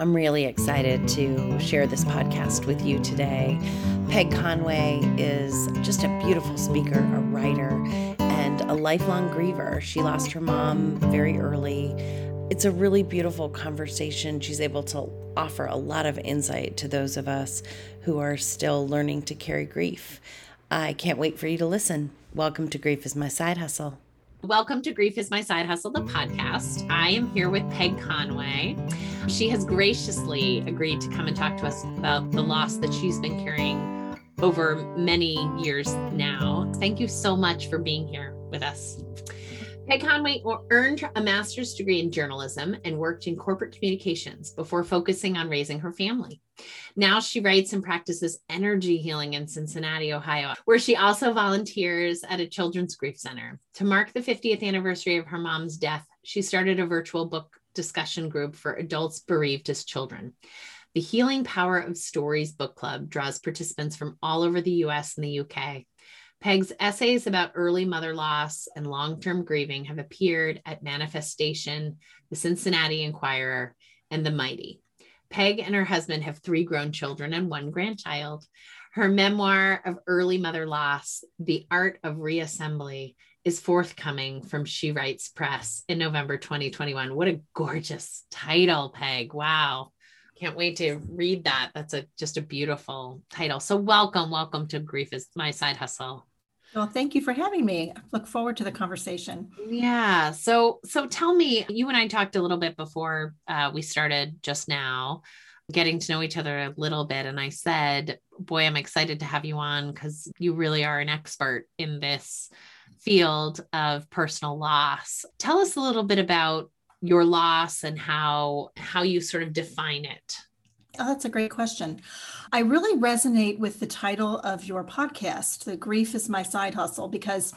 I'm really excited to share this podcast with you today. Peg Conway is just a beautiful speaker, a writer, and a lifelong griever. She lost her mom very early. It's a really beautiful conversation. She's able to offer a lot of insight to those of us who are still learning to carry grief. I can't wait for you to listen. Welcome to Grief is My Side Hustle. Welcome to Grief is My Side Hustle, the podcast. I am here with Peg Conway. She has graciously agreed to come and talk to us about the loss that she's been carrying over many years now. Thank you so much for being here with us. Peg Conway earned a master's degree in journalism and worked in corporate communications before focusing on raising her family. Now she writes and practices energy healing in Cincinnati, Ohio, where she also volunteers at a children's grief center. To mark the 50th anniversary of her mom's death, she started a virtual book discussion group for adults bereaved as children. The Healing Power of Stories book club draws participants from all over the US and the UK. Peg's essays about early mother loss and long term grieving have appeared at Manifest-Station, the Cincinnati Enquirer, and The Mighty. Peg and her husband have three grown children and one grandchild. Her memoir of early mother loss, The Art of Reassembly, is forthcoming from She Writes Press in November 2021. What a gorgeous title, Peg. Wow. Can't wait to read that. That's a just a beautiful title. So welcome, welcome to Grief is My Side Hustle. Well, thank you for having me. I look forward to the conversation. Yeah. So, so tell me, you and I talked a little bit before uh, we started just now, getting to know each other a little bit, and I said, "Boy, I'm excited to have you on because you really are an expert in this field of personal loss." Tell us a little bit about your loss and how how you sort of define it. Oh, that's a great question. I really resonate with the title of your podcast, The Grief is My Side Hustle, because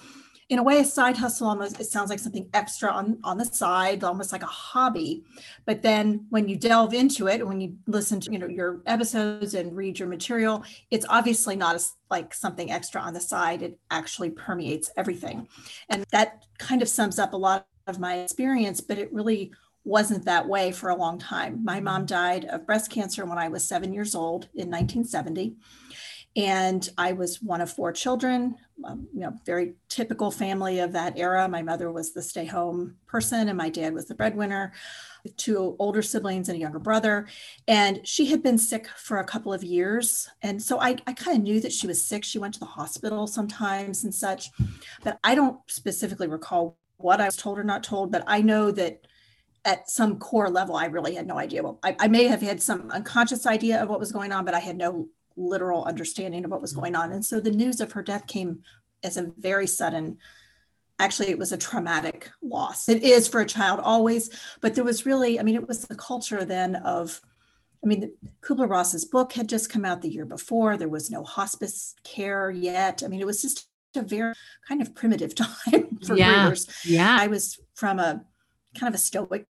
in a way, a side hustle almost it sounds like something extra on, on the side, almost like a hobby. But then when you delve into it, when you listen to you know your episodes and read your material, it's obviously not a, like something extra on the side. It actually permeates everything. And that kind of sums up a lot of my experience, but it really wasn't that way for a long time. My mom mm-hmm. died of breast cancer when I was seven years old in 1970. And I was one of four children, um, you know, very typical family of that era. My mother was the stay home person, and my dad was the breadwinner, two older siblings and a younger brother. And she had been sick for a couple of years. And so I, I kind of knew that she was sick. She went to the hospital sometimes and such, but I don't specifically recall what I was told or not told, but I know that at some core level, I really had no idea. Well, I, I, may have had some unconscious idea of what was going on, but I had no literal understanding of what was going on. And so the news of her death came as a very sudden, actually, it was a traumatic loss. It is for a child always, but there was really, I mean, it was the culture then of, I mean, Kubler Ross's book had just come out the year before. There was no hospice care yet. I mean, it was just a very kind of primitive time for yeah. Yeah. I was from a kind of a stoic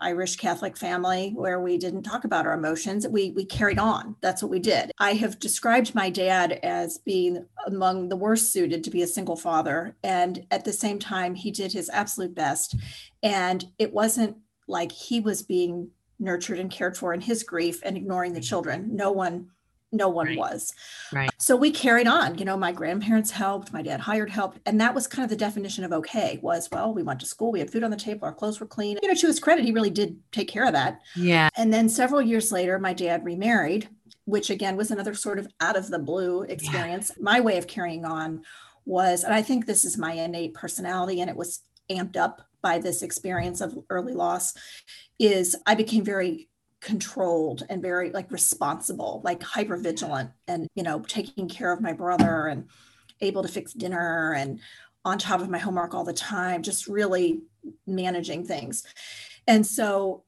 Irish Catholic family where we didn't talk about our emotions. We we carried on. That's what we did. I have described my dad as being among the worst suited to be a single father and at the same time he did his absolute best and it wasn't like he was being nurtured and cared for in his grief and ignoring the children. No one no one right. was. Right. So we carried on. You know, my grandparents helped, my dad hired help. And that was kind of the definition of okay was, well, we went to school, we had food on the table, our clothes were clean. You know, to his credit, he really did take care of that. Yeah. And then several years later, my dad remarried, which again was another sort of out of the blue experience. Yeah. My way of carrying on was, and I think this is my innate personality, and it was amped up by this experience of early loss, is I became very controlled and very like responsible, like hyper vigilant and, you know, taking care of my brother and able to fix dinner and on top of my homework all the time, just really managing things. And so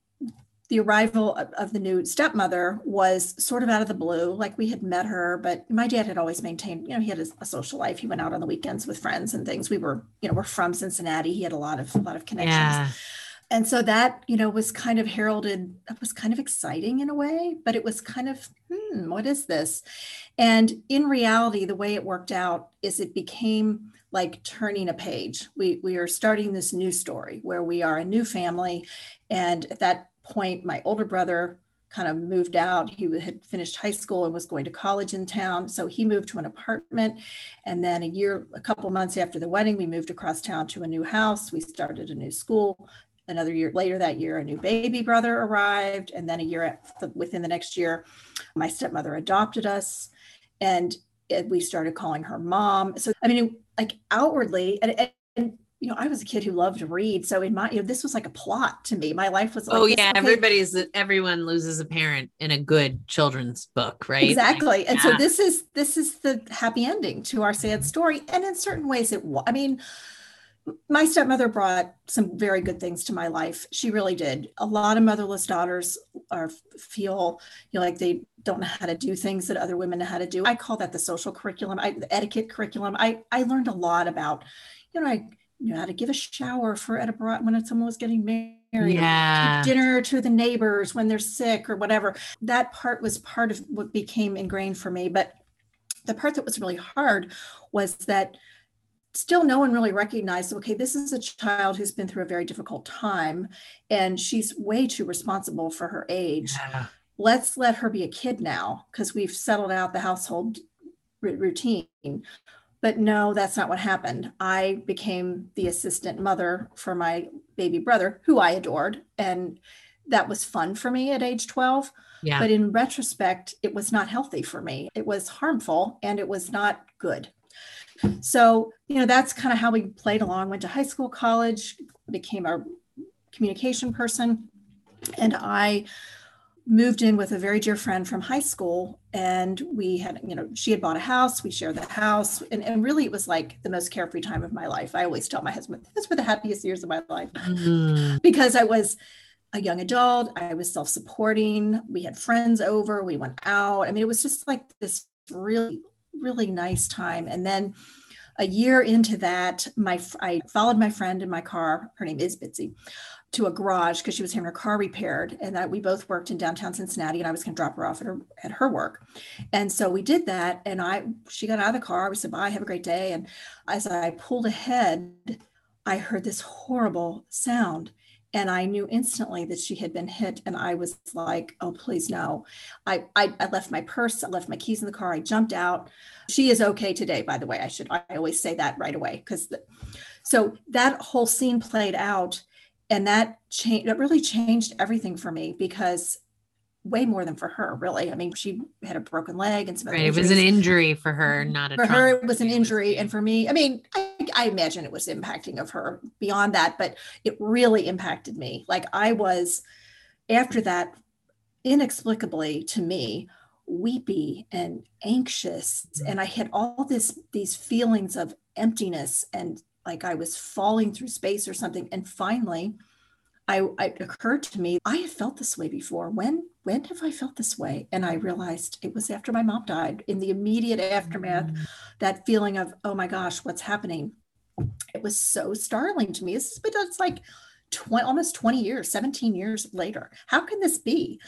the arrival of, the new stepmother was sort of out of the blue. Like we had met her, but my dad had always maintained, you know, he had a, a, social life. He went out on the weekends with friends and things. We were, you know, we're from Cincinnati. He had a lot of a lot of connections. Yeah and so that you know was kind of heralded that was kind of exciting in a way but it was kind of hmm what is this and in reality the way it worked out is it became like turning a page we we are starting this new story where we are a new family and at that point my older brother kind of moved out. He had finished high school and was going to college in town. So he moved to an apartment. And then a year, a couple months after the wedding, we moved across town to a new house. We started a new school. Another year later that year, a new baby brother arrived. And then a year within the next year, my stepmother adopted us. And we started calling her mom. So, I mean, like outwardly, and, and you know, I was a kid who loved to read. So in my, you know, this was like a plot to me. My life was like, oh yeah, okay. everybody's everyone loses a parent in a good children's book, right? Exactly. Like, and yeah. so this is this is the happy ending to our sad story. And in certain ways, it. I mean, my stepmother brought some very good things to my life. She really did. A lot of motherless daughters are feel you know like they don't know how to do things that other women know how to do. I call that the social curriculum, I, the etiquette curriculum. I I learned a lot about, you know, I know how to give a shower for at a when someone was getting married. Yeah. Dinner to the neighbors when they're sick or whatever. That part was part of what became ingrained for me. But the part that was really hard was that still no one really recognized okay this is a child who's been through a very difficult time and she's way too responsible for her age. Yeah. let's let her be a kid now because we've settled out the household r- routine. But no that's not what happened. I became the assistant mother for my baby brother who i adored and that was fun for me at age 12 yeah. but in retrospect it was not healthy for me. It was harmful and it was not good so, you know, that's kind of how we played along, went to high school, college, became a communication person. And I moved in with a very dear friend from high school. And we had, you know, she had bought a house, we shared the house. And, and really, it was like the most carefree time of my life. I always tell my husband, this were the happiest years of my life mm-hmm. because I was a young adult. I was self supporting. We had friends over, we went out. I mean, it was just like this really really nice time. And then a year into that, my I followed my friend in my car. Her name is Bitsy to a garage because she was having her car repaired and that we both worked in downtown Cincinnati and I was going to drop her off at her at her work. And so we did that and I she got out of the car, we said bye, have a great day and as I pulled ahead, I heard this horrible sound and I knew instantly that she had been hit. And I was like, oh, please no. I, I, I, left my purse, I left my keys in the car, I jumped out. She is okay today, by the way. I should, I always say that right away. Because so that whole scene played out and that changed, that really changed everything for me because way more than for her, really. I mean, she had a broken leg and some. Right, it was an injury for her, not a. For her, it was an injury, and for me, I mean, I, I imagine it was impacting of her beyond that, but it really impacted me. Like I was, after that, inexplicably to me, weepy and anxious, mm-hmm. and I had all this these feelings of emptiness and like I was falling through space or something, and finally I, it occurred to me I had felt this way before. When when have I felt this way? And I realized it was after my mom died. In the immediate aftermath, mm-hmm. that feeling of oh my gosh, what's happening? It was so startling to me. It's, it's like 20, almost 20 years, 17 years later. How can this be?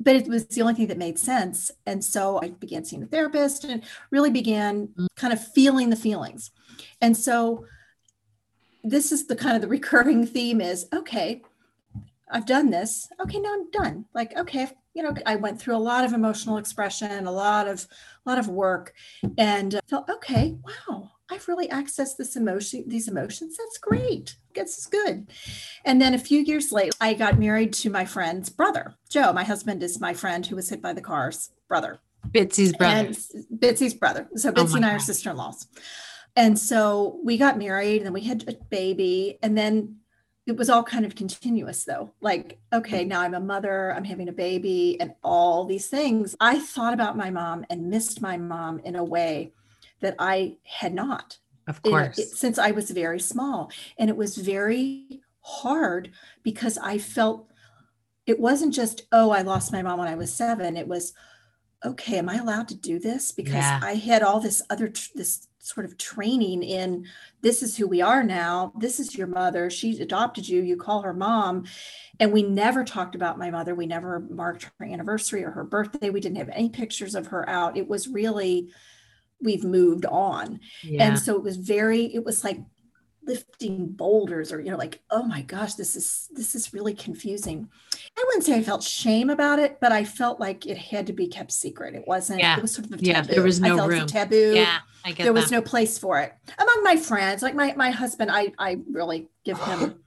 But it was the only thing that made sense. And so I began seeing a therapist and really began kind of feeling the feelings. And so this is the kind of the recurring theme is okay, I've done this. Okay, now I'm done. Like, okay, you know, I went through a lot of emotional expression, a lot of, a lot of work, and uh, felt okay. Wow, I've really accessed this emotion, these emotions. That's great. This is good. And then a few years later, I got married to my friend's brother, Joe. My husband is my friend who was hit by the car's brother. Bitsy's brother. And Bitsy's brother. So oh Bitsy oh and I God. are sister-in-laws. And so we got married and then we had a baby. And then it was all kind of continuous though. Like okay mm-hmm. now i'm a mother i'm having a baby and all these things. I thought about my mom and missed my mom in a way that i had not of course. it, since i was very small. And it was very hard because i felt it wasn't just oh i lost my mom when i was seven. It was okay am i allowed to do this? Because yeah. i had all this other this sort of training in this is who we are now. This is your mother. She adopted you. You call her mom. And we never talked about my mother. We never marked her anniversary or her birthday. We didn't have any pictures of her out. It was really, we've moved on. Yeah. And so it was very, it was like lifting boulders or you know like oh my gosh this is this is really confusing i wouldn't say i felt shame about it but i felt like it had to be kept secret it wasn't Yeah. it was sort of a Yeah, there was I no felt it was room. taboo Yeah, I get there that. was no place for it among my friends like my my husband i i really give him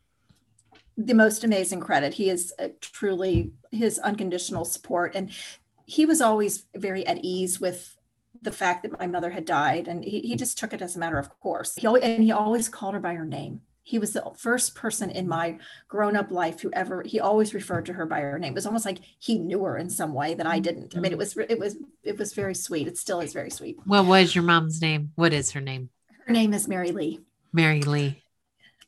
the most amazing credit he is uh, truly his unconditional support and he was always very at ease with the fact that my mother had died and he, he just took it as a matter of course. He always, and he always called her by her name. He was the first person in my grown-up life who ever he always referred to her by her name. It was almost like he knew her in some way that i didn't. I mean it was it was it was very sweet. It still is very sweet. What was your mom's name? What is her name? her name is mary lee. Mary Lee.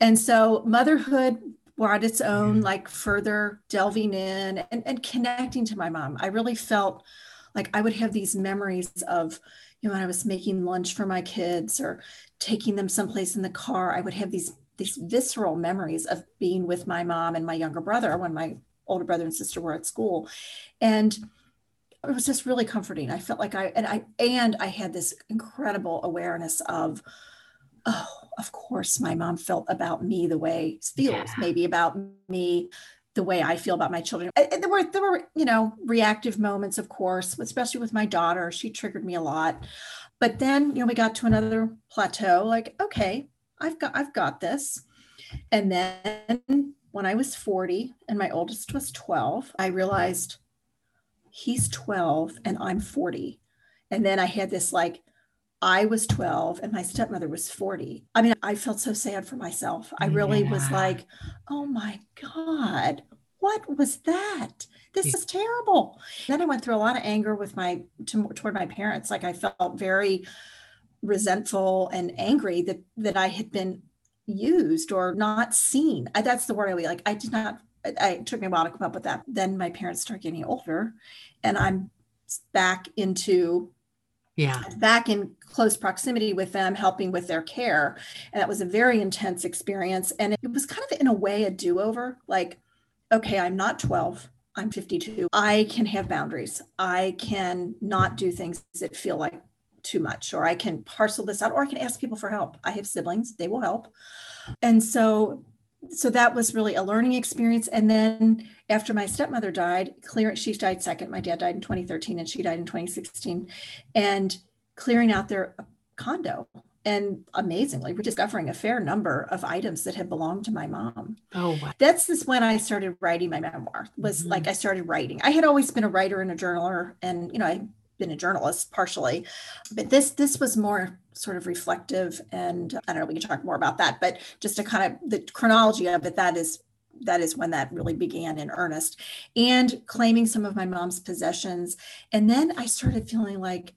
and so motherhood brought its own mm-hmm. like further delving in and, and connecting to my mom. I really felt like i would have these memories of you know when i was making lunch for my kids or taking them someplace in the car i would have these these visceral memories of being with my mom and my younger brother when my older brother and sister were at school. And it was just really comforting. I felt like i and i and i had this incredible awareness of oh of course my mom felt about me the way feels Yeah. maybe about me the way I feel about my children. And- there were there were you know reactive moments, of course, especially with my daughter. She triggered me a lot. But then you know we got to another plateau. Like okay, I've got I've got this. And then when I was 40 and my oldest was 12, I realized he's 12 and I'm 40. And then I had this like I was 12 and my stepmother was 40. I mean, I felt so sad for myself. I really was like, oh my God, what was that? This Yeah. is terrible. Then I went through a lot of anger with my to, toward my parents. Like I felt very resentful and angry that that I had been used or not seen. I, that's the word I like. I did not. I, I- it took me a while to come up with that. Then my parents start getting older, and I'm back into Yeah. back in close proximity with them, helping with their care. And that was a very intense experience. And it was kind of, in a way, a do over like, okay, I'm not 12, I'm 52. I can have boundaries. I can not do things that feel like too much, or I can parcel this out, or I can ask people for help. I have siblings, they will help. And so, so that was really a learning experience. And then after my stepmother died, clear she died second. My dad died in 2013 and she died in 2016. And clearing out their condo and amazingly we're discovering a fair number of items that had belonged to my mom Oh, wow. that's just when i started writing my memoir was Mhm. like i started writing i had always been a writer and a journaler and you know i'd been a journalist partially but this this was more sort of reflective and uh, i don't know we can talk more about that but just to kind of the chronology of it that is that is when that really began in earnest and claiming some of my mom's possessions and then i started feeling like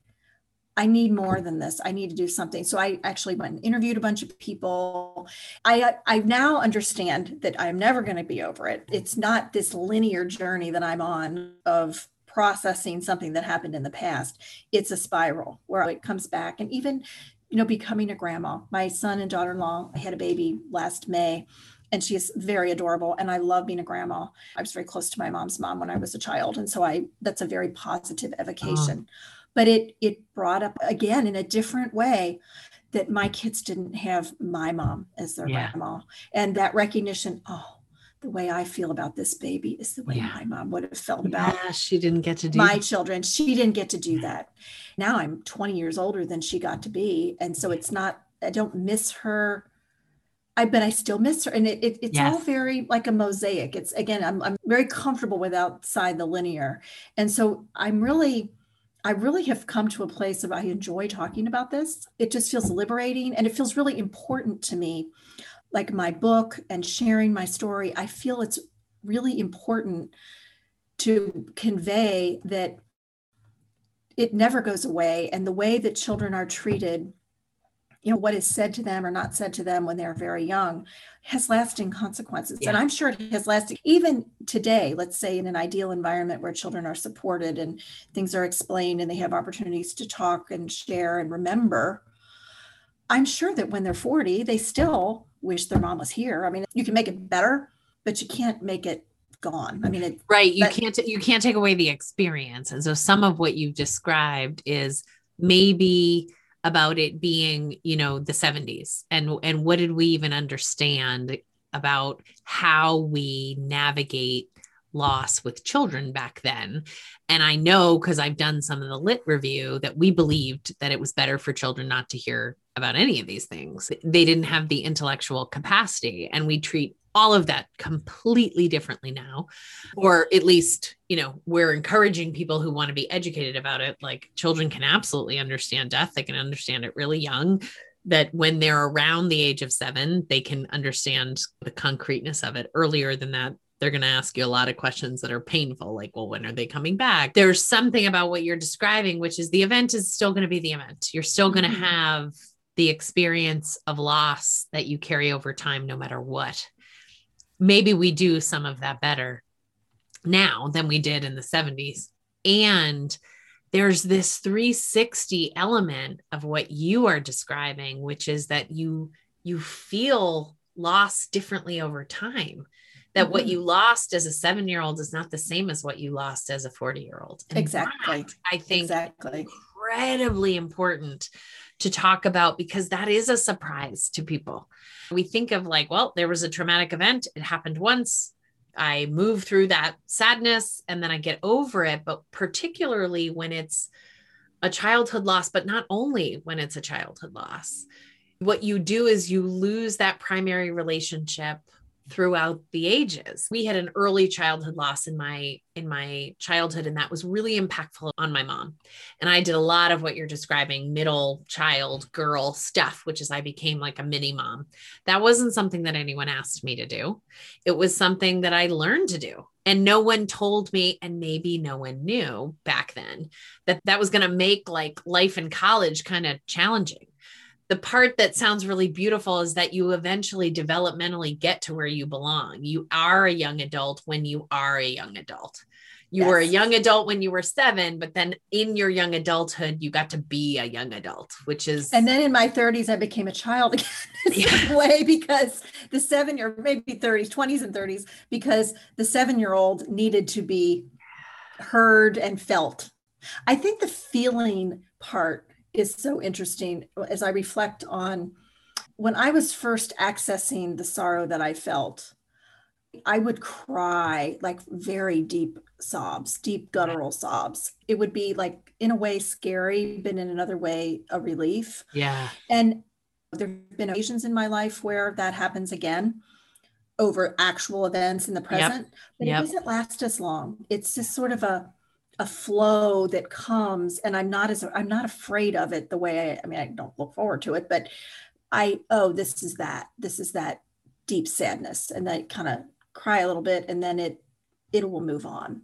I need more than this. I need to do something. So I actually went and interviewed a bunch of people. I uh, I now understand that I'm never going to be over it. It's not this linear journey that I'm on of processing something that happened in the past. It's a spiral where it comes back and even you know becoming a grandma. My son and daughter-in-law I had a baby last May and she is very adorable and I love being a grandma. I was very close to my mom's mom when I was a child and so I that's a very positive evocation ah. but it it brought up again in a different way that my kids didn't have my mom as their Yeah. grandma and that recognition oh the way i feel about this baby is the way Yeah. my mom would have felt about Yeah, she didn't get to do my children she didn't get to do that now i'm 20 years older than she got to be and so it's not i don't miss her I but I still miss her, and it, it it's all very like a mosaic. It's again, I'm I'm very comfortable with outside the linear, and so I'm really I really have come to a place of I enjoy talking about this. It just feels liberating and it feels really important to me. Like my book and sharing my story, I feel it's really important to convey that it never goes away. And the way that children are treated, you know, what is said to them or not said to them when they're very young has lasting consequences. And I'm sure it has lasting, even today, let's say in an ideal environment where children are supported and things are explained and they have opportunities to talk and share and remember. I'm sure that when they're 40, they still wish their mom was here. I mean, you can make it better, but you can't make it gone. I mean, it, right you But- can't you can't take away the experience and so some of what you've described is maybe about it being, you know, the 70s and and what did we even understand about how we navigate loss with children back then. And I know because I've done some of the lit review that we believed that it was better for children not to hear about any of these things. They didn't have the intellectual capacity. And we treat all of that completely differently now or at least you know we're encouraging people who want to be educated about it like children can absolutely understand death they can understand it really young that when they're around the age of 7 they can understand the concreteness of it earlier than that they're going to ask you a lot of questions that are painful like well when are they coming back there's something about what you're describing which is the event is still going to be the event you're still going to mm-hmm. have the experience of loss that you carry over time no matter what maybe we do some of that better now than we did in the 70s and there's this 360 element of what you are describing which is that you you feel loss differently over time that mm-hmm. what you lost as a seven year old is not the same as what you lost as a 40 year old. Exactly. I think exactly incredibly important to talk about because that is a surprise to people. We think of like, well, there was a traumatic event, it happened once. I move through that sadness and then I get over it. But particularly when it's a childhood loss, but not only when it's a childhood loss, what you do is you lose that primary relationship throughout the ages. We had an early childhood loss in my in my childhood and that was really impactful on my mom. And I did a lot of what you're describing, middle child girl stuff, which is I became like a mini mom. That wasn't something that anyone asked me to do. It was something that I learned to do. And no one told me and maybe no one knew back then that that was going to make like life in college kind of challenging the part that sounds really beautiful is that you eventually developmentally get to where you belong. You are a young adult when you are a young adult. You yes. were a young adult when you were seven, but then in your young adulthood, you got to be a young adult, which is. And then in my 30s, I became a child again yeah. way because the seven year, maybe 30s, 20s, and 30s, because the seven year old needed to be heard and felt. I think the feeling part is so interesting uh, as I reflect on when I was first accessing the sorrow that I felt. I would cry like very deep sobs, deep guttural sobs. It would be like, in a way, scary, but in another way, a relief. Yeah. And there have been occasions in my life where that happens again over actual events in the present, yep. but yep. it doesn't last as long. It's just sort of a a flow that comes and i'm not as i'm not afraid of it the way i i mean i don't look forward to it but i oh this is that this is that deep sadness and i kind of cry a little bit and then it it will move on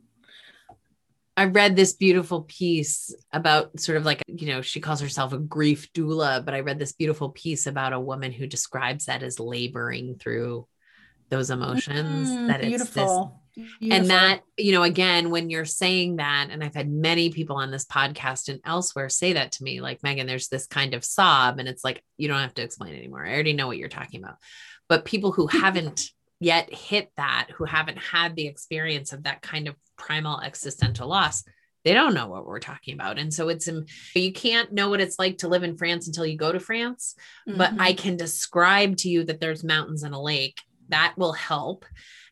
I read this beautiful piece about sort of like, you know, she calls herself a grief doula, but I read this beautiful piece about a woman who describes that as laboring through those emotions. Mm, that it's beautiful. Beautiful. And that, you know, again, when you're saying that, and I've had many people on this podcast and elsewhere say that to me, like, Megan, there's this kind of sob, and it's like, you don't have to explain anymore. I already know what you're talking about. But people who haven't yet hit that, who haven't had the experience of that kind of primal existential loss, they don't know what we're talking about. And so it's, um, you can't know what it's like to live in France until you go to France. Mm-hmm. But I mm-hmm. can describe to you that there's mountains and a lake. That will help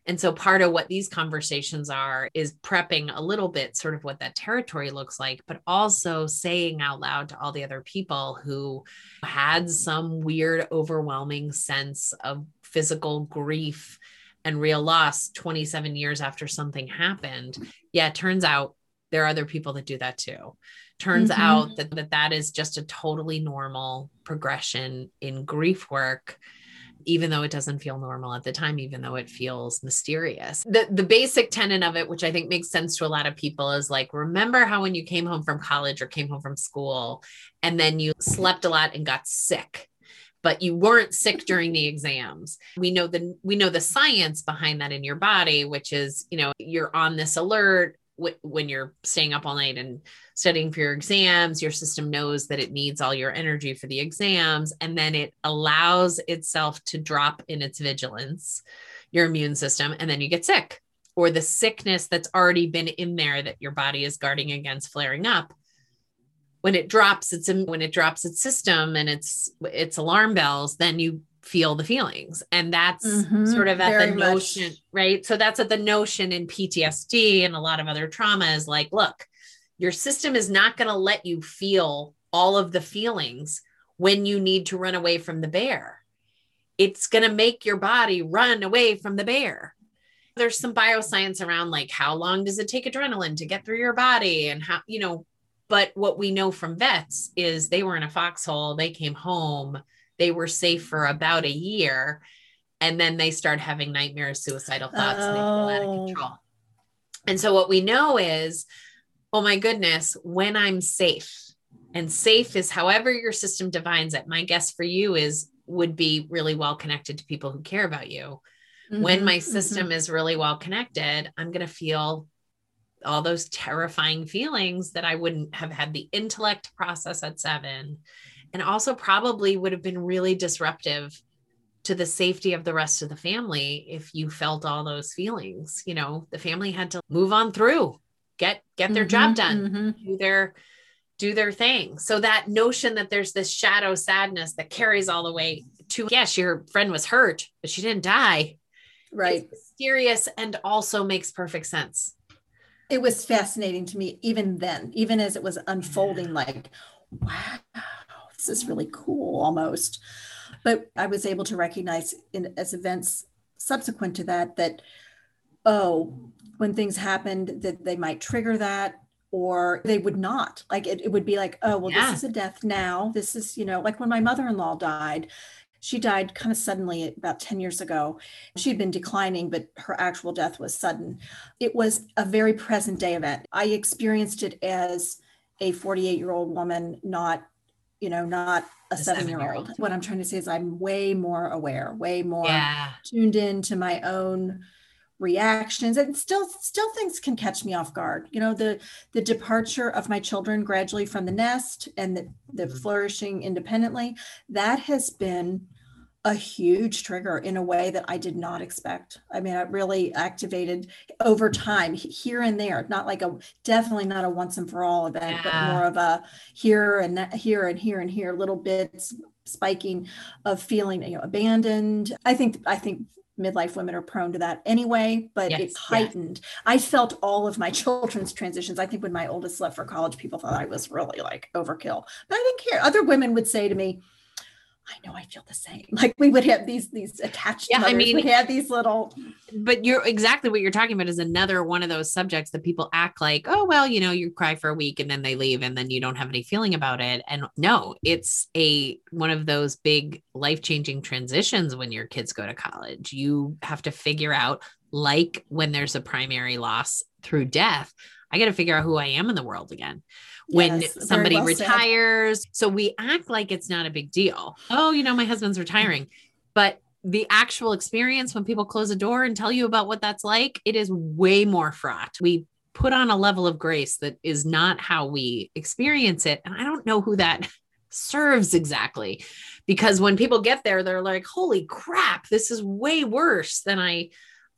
and so part of what these conversations are is prepping a little bit sort of what that territory looks like, but also saying out loud to all the other people who had some weird, overwhelming sense of physical grief and real loss 27 years after something happened. Yeah, it turns out there are other people that do that too. Turns mm-hmm. out that, that that is just a totally normal progression in grief work even though it doesn't feel normal at the time, even though it feels mysterious. The, the basic tenet of it, which I think makes sense to a lot of people, is like, remember how when you came home from college or came home from school and then you slept a lot and got sick but you weren't sick during the exams. We know the we know the science behind that in your body, which is, you know, you're on this alert when you're staying up all night and studying for your exams, your system knows that it needs all your energy for the exams, and then it allows itself to drop in its vigilance, your immune system, and then you get sick. Or the sickness that's already been in there that your body is guarding against flaring up when it drops its when it drops its system and its its alarm bells, then you feel the feelings. And that's Mhm, sort of at the much. notion, right? So that's at the notion in PTSD and a lot of other trauma is like, look, your system is not going to let you feel all of the feelings when you need to run away from the bear. It's going to make your body run away from the bear. There's some bioscience around like how long does it take adrenaline to get through your body and how, you know, but what we know from vets is they were in a foxhole, they came home, they were safe for about a year, and then they start having nightmares, suicidal thoughts, and they feel out of Oh. control. And so what we know is, oh my goodness, when I'm safe, and safe is however your system defines it. My guess for you is would be really well connected to people who care about you. When Mhm, my mhm. system is really well connected, I'm going to feel all those terrifying feelings that I wouldn't have had the intellect to process at seven. And also probably would have been really disruptive to the safety of the rest of the family if you felt all those feelings. You know, the family had to move on through, get get their job Mhm, done mhm. do their do their thing. So that notion that there's this shadow sadness that carries all the way to yes, your friend was hurt, but she didn't die. Right. It's mysterious and also makes perfect sense. It was fascinating to me even then, even as it was unfolding, like, wow, this is really cool almost. But I was able to recognize in as events subsequent to that that, oh, when things happened, that they might trigger that or they would not. Like it, it would be like, oh, well, Yeah. this is a death now. This is, you know, like when my mother-in-law died. She died kind of suddenly about 10 years ago. She'd been declining, but her actual death was sudden it was a very present day event. I experienced it as a 48 year old woman, not, you know, not a A seven year old. What I'm trying to say is I'm way more aware, way more Yeah. tuned in to my own reactions and still still things can catch me off guard you know the the departure of my children gradually from the nest and the, the Mhm. flourishing independently that has been a huge trigger in a way that I did not expect. I mean, it really activated over time here and there, not like a definitely not a once and for all event, Yeah. but more of a here and that, here and here and here little bits spiking of feeling you know abandoned. I think I think midlife women are prone to that anyway, but Yes, it yes. heightened. I felt all of my children's transitions. I think when my oldest left for college, people thought I was really like overkill. But I didn't care. Other women would say to me, I know I feel the same. Like we would have these these attached Yeah, I mean- we have these little But you're exactly what you're talking about is another one of those subjects that people act like, oh, well, you know, you cry for a week and then they leave and then you don't have any feeling about it. And no, it's a one of those big life-changing transitions when your kids go to college. You have to figure out, like when there's a primary loss through death, I got to figure out who I am in the world again. When Yes, somebody well said. retires. So we act like it's not a big deal. Oh, you know, my husband's retiring. But the actual experience when people close a door and tell you about what that's like, it is way more fraught. We put on a level of grace that is not how we experience it. And I don't know who that serves exactly. Because when people get there, they're like, holy crap, this is way worse than I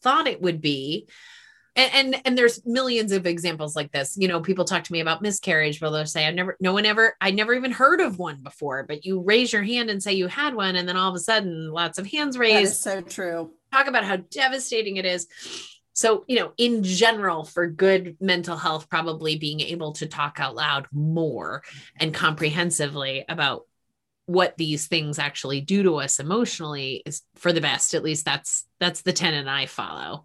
thought it would be. And, and and there's millions of examples like this. You know, people talk to me about miscarriage, where they'll say, "I've never, no one ever, I never even heard of one before." But you raise your hand and say you had one, and then all of a sudden, lots of hands that raised is so true. talk about how devastating it is. So, you know, in general, for good mental health, probably being able to talk out loud more and comprehensively about what these things actually do to us emotionally is for the best. At least that's that's the tenet I follow.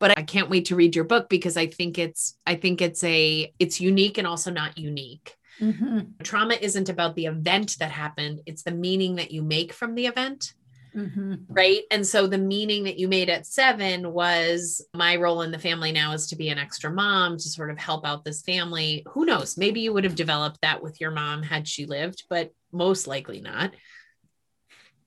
But I can't wait to read your book because I think it's I think it's a it's unique and also not unique. Mhm, Trauma isn't about the event that happened, it's the meaning that you make from the event mhm. right? And so the meaning that you made at seven was my role in the family now is to be an extra mom to sort of help out this family. Who knows? Maybe you would have developed that with your mom had she lived, but most likely not.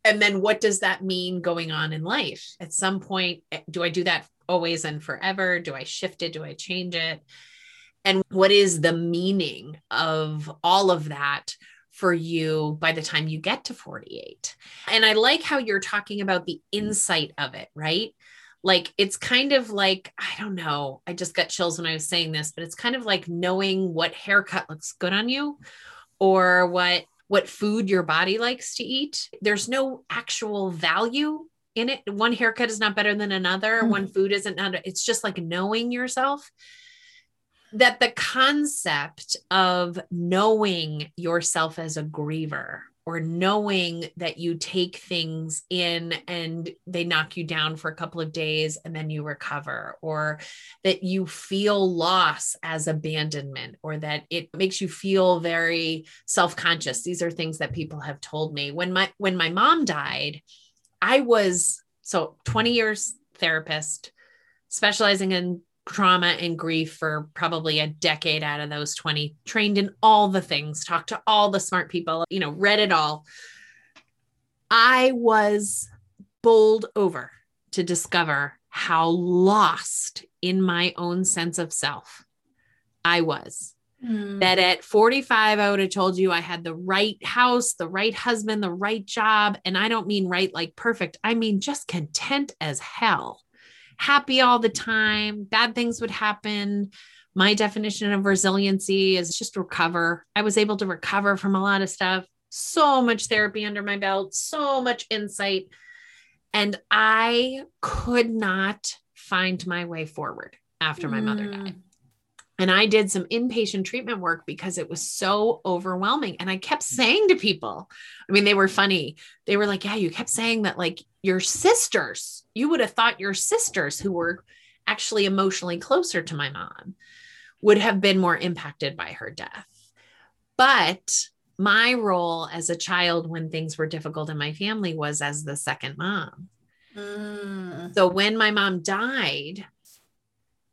And then what does that mean going on in life? At some point, eh, do I do that always and forever? Do I shift it? Do I change it? And what is the meaning of all of that for you by the time you get to 48? And I like how you're talking about the insight of it, right? like it's kind of like i don't know i just got chills when i was saying this but it's kind of like knowing what haircut looks good on you or what what food your body likes to eat there's no actual value in it. One haircut is not better than another. Mm. one food isn't not it's just like knowing yourself that the concept of knowing yourself as a griever or knowing that you take things in and they knock you down for a couple of days and then you recover, or that you feel loss as abandonment, or that it makes you feel very self-conscious. These are things that people have told me. When my when my mom died, I was so 20 years therapist, specializing in trauma and grief for probably a decade out of those 20, trained in all the things, talked to all the smart people, you know, read it all. I was bowled over to discover how lost in my own sense of self I was. Mm. That at 45, I would have told you I had the right house, the right husband, the right job. And I don't mean right like perfect, I mean just content as hell happy all the time. Bad things would happen. My definition of resiliency is just recover. I was able to recover from a lot of stuff. So much therapy under my belt, so much insight. And I could not find my way forward after my mm. mother died. And I did some inpatient treatment work because it was so overwhelming. And I kept saying to people, I mean, they were funny. They were like, Yeah, you kept saying that, like, your sisters, you would have thought your sisters who were actually emotionally closer to my mom would have been more impacted by her death. But my role as a child when things were difficult in my family was as the second mom. Mm. So when my mom died,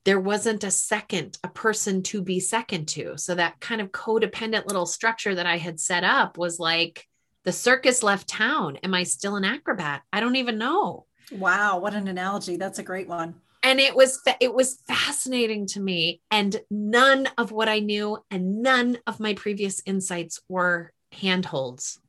there wasn't a second, a person to be second to. So that kind of codependent little structure that I had set up was like, the circus left town. Am I still an acrobat? I don't even know. Wow, what an analogy. That's a great one. And it was it was fascinating to me and none of what I knew and none of my previous insights were handholds.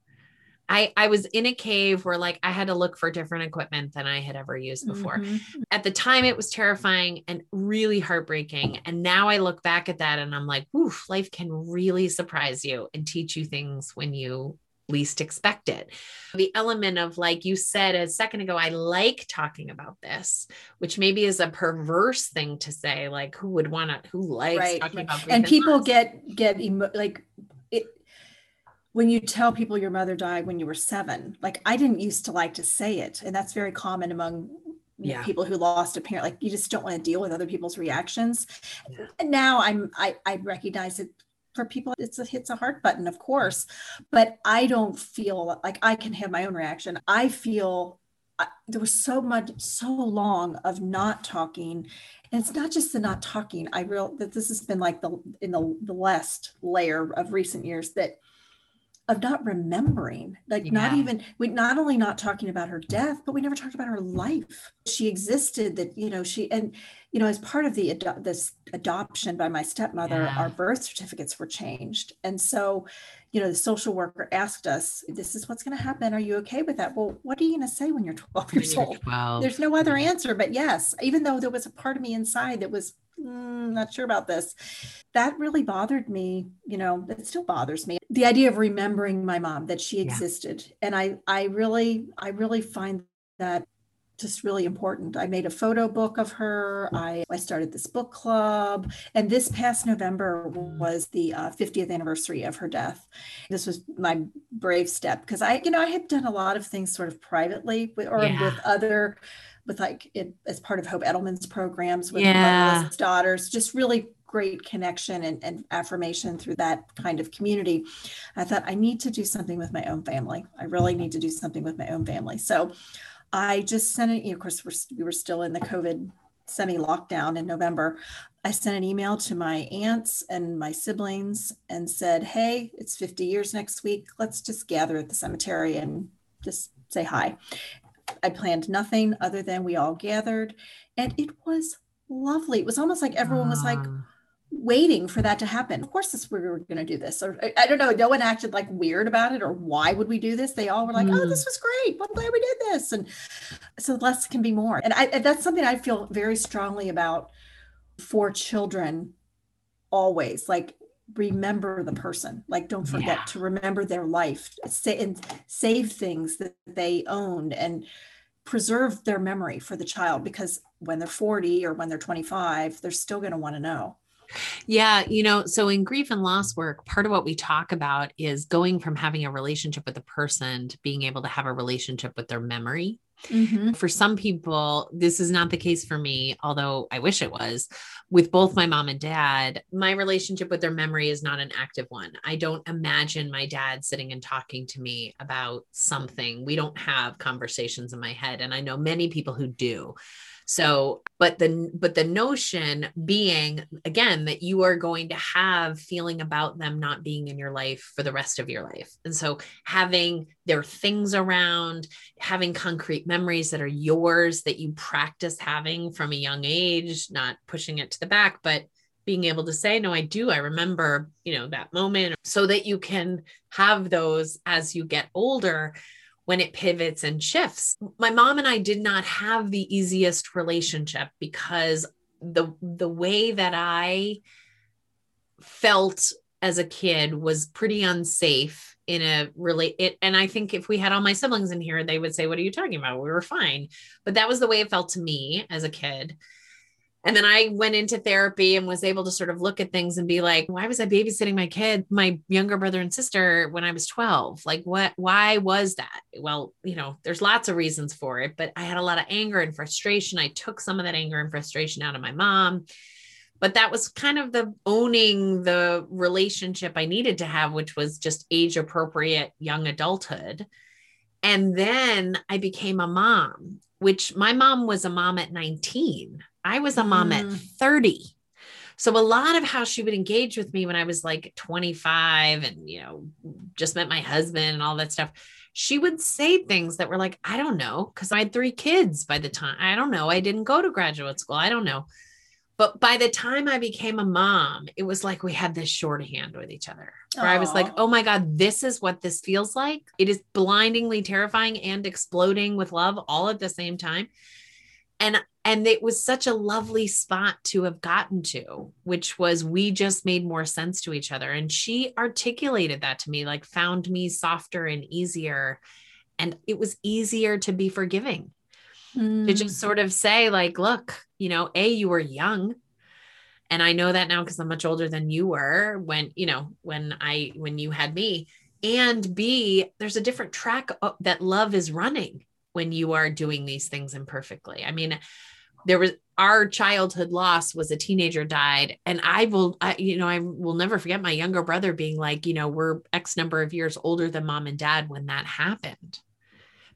I, I was in a cave where like I had to look for different equipment than I had ever used before. Mm-hmm. At the time, it was terrifying and really heartbreaking. And now I look back at that and I'm like, oof, life can really surprise you and teach you things when you least expect it. The element of, like you said a second ago, I like talking about this, which maybe is a perverse thing to say. Like, who would want to, who likes right. talking about And people loss? get, get emo- like, when you tell people your mother died when you were seven, like I didn't used to like to say it. And that's very common among yeah. people who lost a parent. Like you just don't want to deal with other people's reactions. Yeah. And now I'm I, I recognize it for people it's a hits a heart button of course but i don't feel like i can have my own reaction i feel I, there was so much so long of not talking and it's not just the not talking i real that this has been like the in the, the last layer of recent years that of not remembering like yeah. not even we not only not talking about her death but we never talked about her life she existed that you know she and you know as part of the ado- this adoption by my stepmother yeah. our birth certificates were changed and so you know the social worker asked us this is what's going to happen are you okay with that well what are you going to say when you're 12 years old 12. there's no other answer but yes even though there was a part of me inside that was mm, not sure about this. That really bothered me. You know, it still bothers me. The idea of remembering my mom that she existed, yeah. and I, I really, I really find that just really important. I made a photo book of her. I, I started this book club. And this past November was the uh, 50th anniversary of her death. This was my brave step because I, you know, I had done a lot of things sort of privately with, or yeah. with other with like it as part of Hope Edelman's programs with yeah. daughters, just really great connection and, and, affirmation through that kind of community. I thought I need to do something with my own family. I really need to do something with my own family. So I just sent it, you know, of course, we're, we were still in the COVID semi lockdown in November. I sent an email to my aunts and my siblings and said, Hey, it's 50 years next week. Let's just gather at the cemetery and just say hi. I planned nothing other than we all gathered, and it was lovely. It was almost like everyone was like, waiting for that to happen. Of course, this we were going to do this. Or I, don't know. No one acted like weird about it, or why would we do this? They all were like, mm. "Oh, this was great. I'm glad we did this." And so less can be more. And I, that's something I feel very strongly about for children. Always like remember the person. Like don't forget yeah. to remember their life. Say and save things that they owned and preserve their memory for the child because when they're 40 or when they're 25 they're still going to want to know yeah, you know, so in grief and loss work, part of what we talk about is going from having a relationship with a person to being able to have a relationship with their memory. Mm-hmm. For some people, this is not the case for me, although I wish it was. With both my mom and dad, my relationship with their memory is not an active one. I don't imagine my dad sitting and talking to me about something. We don't have conversations in my head. And I know many people who do. So, but the but the notion being again that you are going to have feeling about them not being in your life for the rest of your life. And so having their things around, having concrete memories that are yours that you practice having from a young age, not pushing it to the back, but being able to say no i do i remember you know that moment so that you can have those as you get older when it pivots and shifts. My mom and I did not have the easiest relationship because the the way that I felt as a kid was pretty unsafe in a really it and i think if we had all my siblings in here they would say what are you talking about? We were fine. But that was the way it felt to me as a kid and then I went into therapy and was able to sort of look at things and be like, why was I babysitting my kid, my younger brother and sister when I was 12? Like, what, why was that? Well, you know, there's lots of reasons for it, but I had a lot of anger and frustration. I took some of that anger and frustration out of my mom. But that was kind of the owning the relationship I needed to have, which was just age appropriate young adulthood. And then I became a mom, which my mom was a mom at 19 I was a mom mm. at 30. So a lot of how she would engage with me when I was like 25 and, you know, just met my husband and all that stuff, she would say things that were like, I don't know, because I had three kids by the time. I don't know. I didn't go to graduate school. I don't know. But by the time I became a mom, it was like we had this shorthand with each other. Where Aww. I was like, oh my God, this is what this feels like. It is blindingly terrifying and exploding with love all at the same time and and it was such a lovely spot to have gotten to which was we just made more sense to each other. And she articulated that to me like found me softer and easier. And it was easier to be forgiving. Mm. to just hmm. sort of say like look you know a you were young. And i know that now because i'm much older than you were when you know when i when you had me. And b there's a different track that love is running when you are doing these things imperfectly. I mean, there was our childhood loss was a teenager died and i will I, you know i will never forget my younger brother being like you know we're x number of years older than mom and dad when that happened.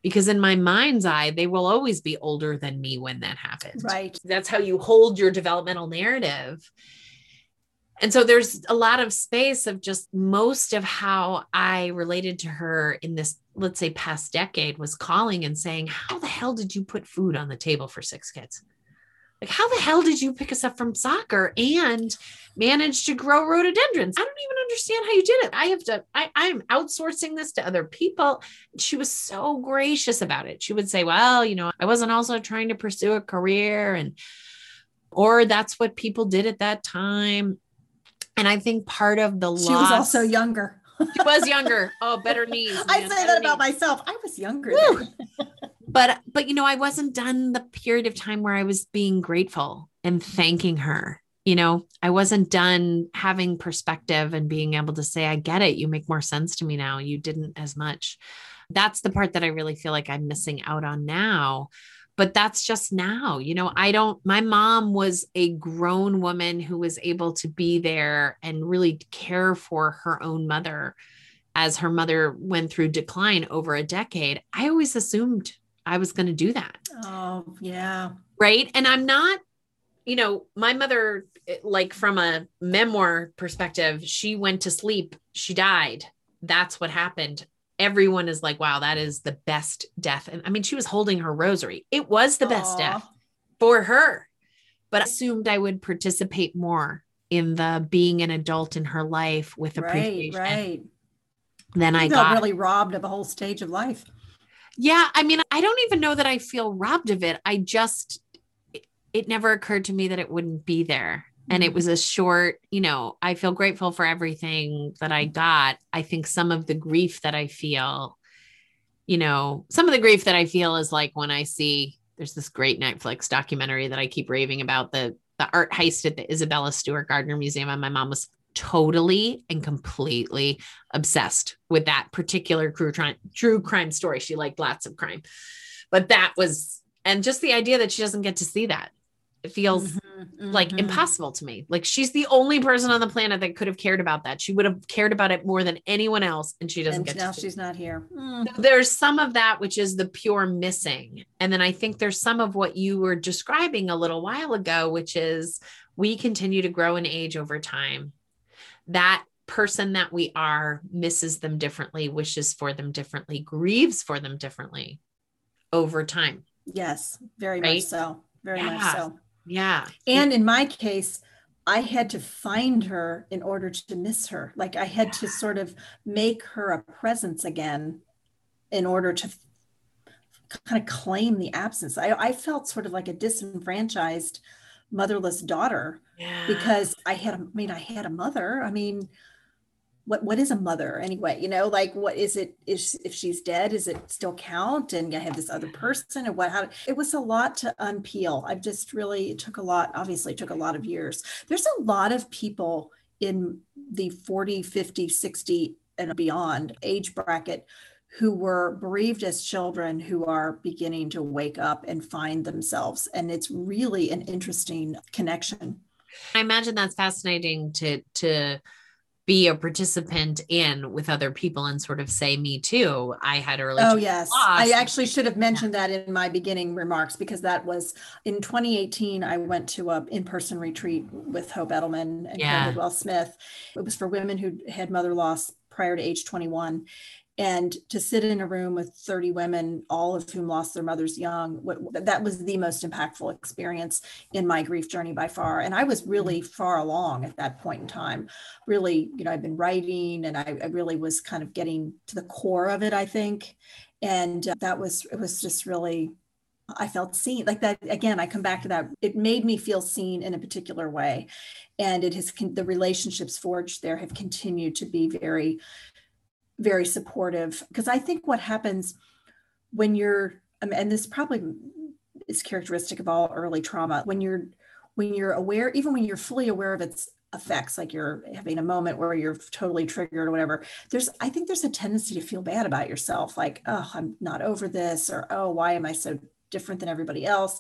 Because in my mind's eye they will always be older than me when that happened. Right. That's how you hold your developmental narrative. And so there's a lot of space of just most of how I related to her in this, let's say, past decade was calling and saying, How the hell did you put food on the table for six kids? Like, how the hell did you pick us up from soccer and manage to grow rhododendrons? I don't even understand how you did it. I have to, I, I'm outsourcing this to other people. She was so gracious about it. She would say, Well, you know, I wasn't also trying to pursue a career and, or that's what people did at that time. And I think part of the she loss, was also younger. She was younger. Oh, better knees. I say that about myself. I was younger. but but you know, I wasn't done the period of time where I was being grateful and thanking her. You know, I wasn't done having perspective and being able to say, I get it. You make more sense to me now. You didn't as much. That's the part that I really feel like I'm missing out on now but that's just now you know i don't my mom was a grown woman who was able to be there and really care for her own mother as her mother went through decline over a decade. I always assumed i was going to do that. Oh yeah. Right? And i'm not you know my mother eh, like from a memoir perspective she went to sleep she died. That's what happened everyone is like, wow, that is the best death. And I mean, she was holding her rosary. It was the Aww. best death for her, but I assumed I would participate more in the being an adult in her life with appreciation. Right, right. Then You I got really robbed of a whole stage of life. Yeah, I mean, I don't even know that I feel robbed of it. I just it never occurred to me that it wouldn't be there. And it Mhm. was a short, you know, I feel grateful for everything that I got. I think some of the grief that I feel, you know, some of the grief that I feel is like when I see there's this great Netflix documentary that I keep raving about the the art heist at the Isabella Stewart Gardner Museum. And my mom was totally and completely obsessed with that particular true crime, true crime story. She liked lots of crime, but that was, and just the idea that she doesn't get to see that, it feels Mhm, like mhm. impossible to me. Like she's the only person on the planet that could have cared about that. She would have cared about it more than anyone else, and she doesn't And get now she's not here. Mm. There's some of that which is the pure missing, and then I think there's some of what you were describing a little while ago, which is we continue to grow and age over time. That person that we are misses them differently, wishes for them differently, grieves for them differently over time. Yes, very Right? much so. Very much so. Yeah. And in my case, I had to find her in order to miss her. Like I had to sort of make her a presence again in order to kind of claim the absence. I, I felt sort of like a disenfranchised motherless daughter yeah. because I had, I mean, I had a mother. I mean, what what is a mother anyway? You know, like what is it? Is if she's dead, is it still count? And I have this other person, and what? How? It was a lot to unpeel. I've just really it took a lot. Obviously, took a lot of years. There's a lot of people in the 40, 50, 60 and beyond age bracket who were bereaved as children who are beginning to wake up and find themselves and it's really an interesting connection I imagine that's fascinating to to be a participant in with other people and sort of say me too. I had early Oh, yes. I actually should have mentioned that in my beginning remarks because that was in 2018. I went to a in-person retreat with Hope Edelman and Yeah. Well Smith. It was for women who had mother loss prior to age 21. And to sit in a room with 30 women, all of whom lost their mothers young, what, that was the most impactful experience in my grief journey by far. And I was really far along at that point in time. Really, you know, I've been writing and I, I really was kind of getting to the core of it, I think and uh, that was it was just really i felt seen like that again i come back to that it made me feel seen in a particular way and it has the relationships forged there have continued to be very very supportive because i think what happens when you're um, and this probably is characteristic of all early trauma when you're when you're aware even when you're fully aware of its effects like you're having a moment where you're totally triggered or whatever there's i think there's a tendency to feel bad about yourself like oh i'm not over this or oh why am i so different than everybody else?